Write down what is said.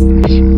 うん。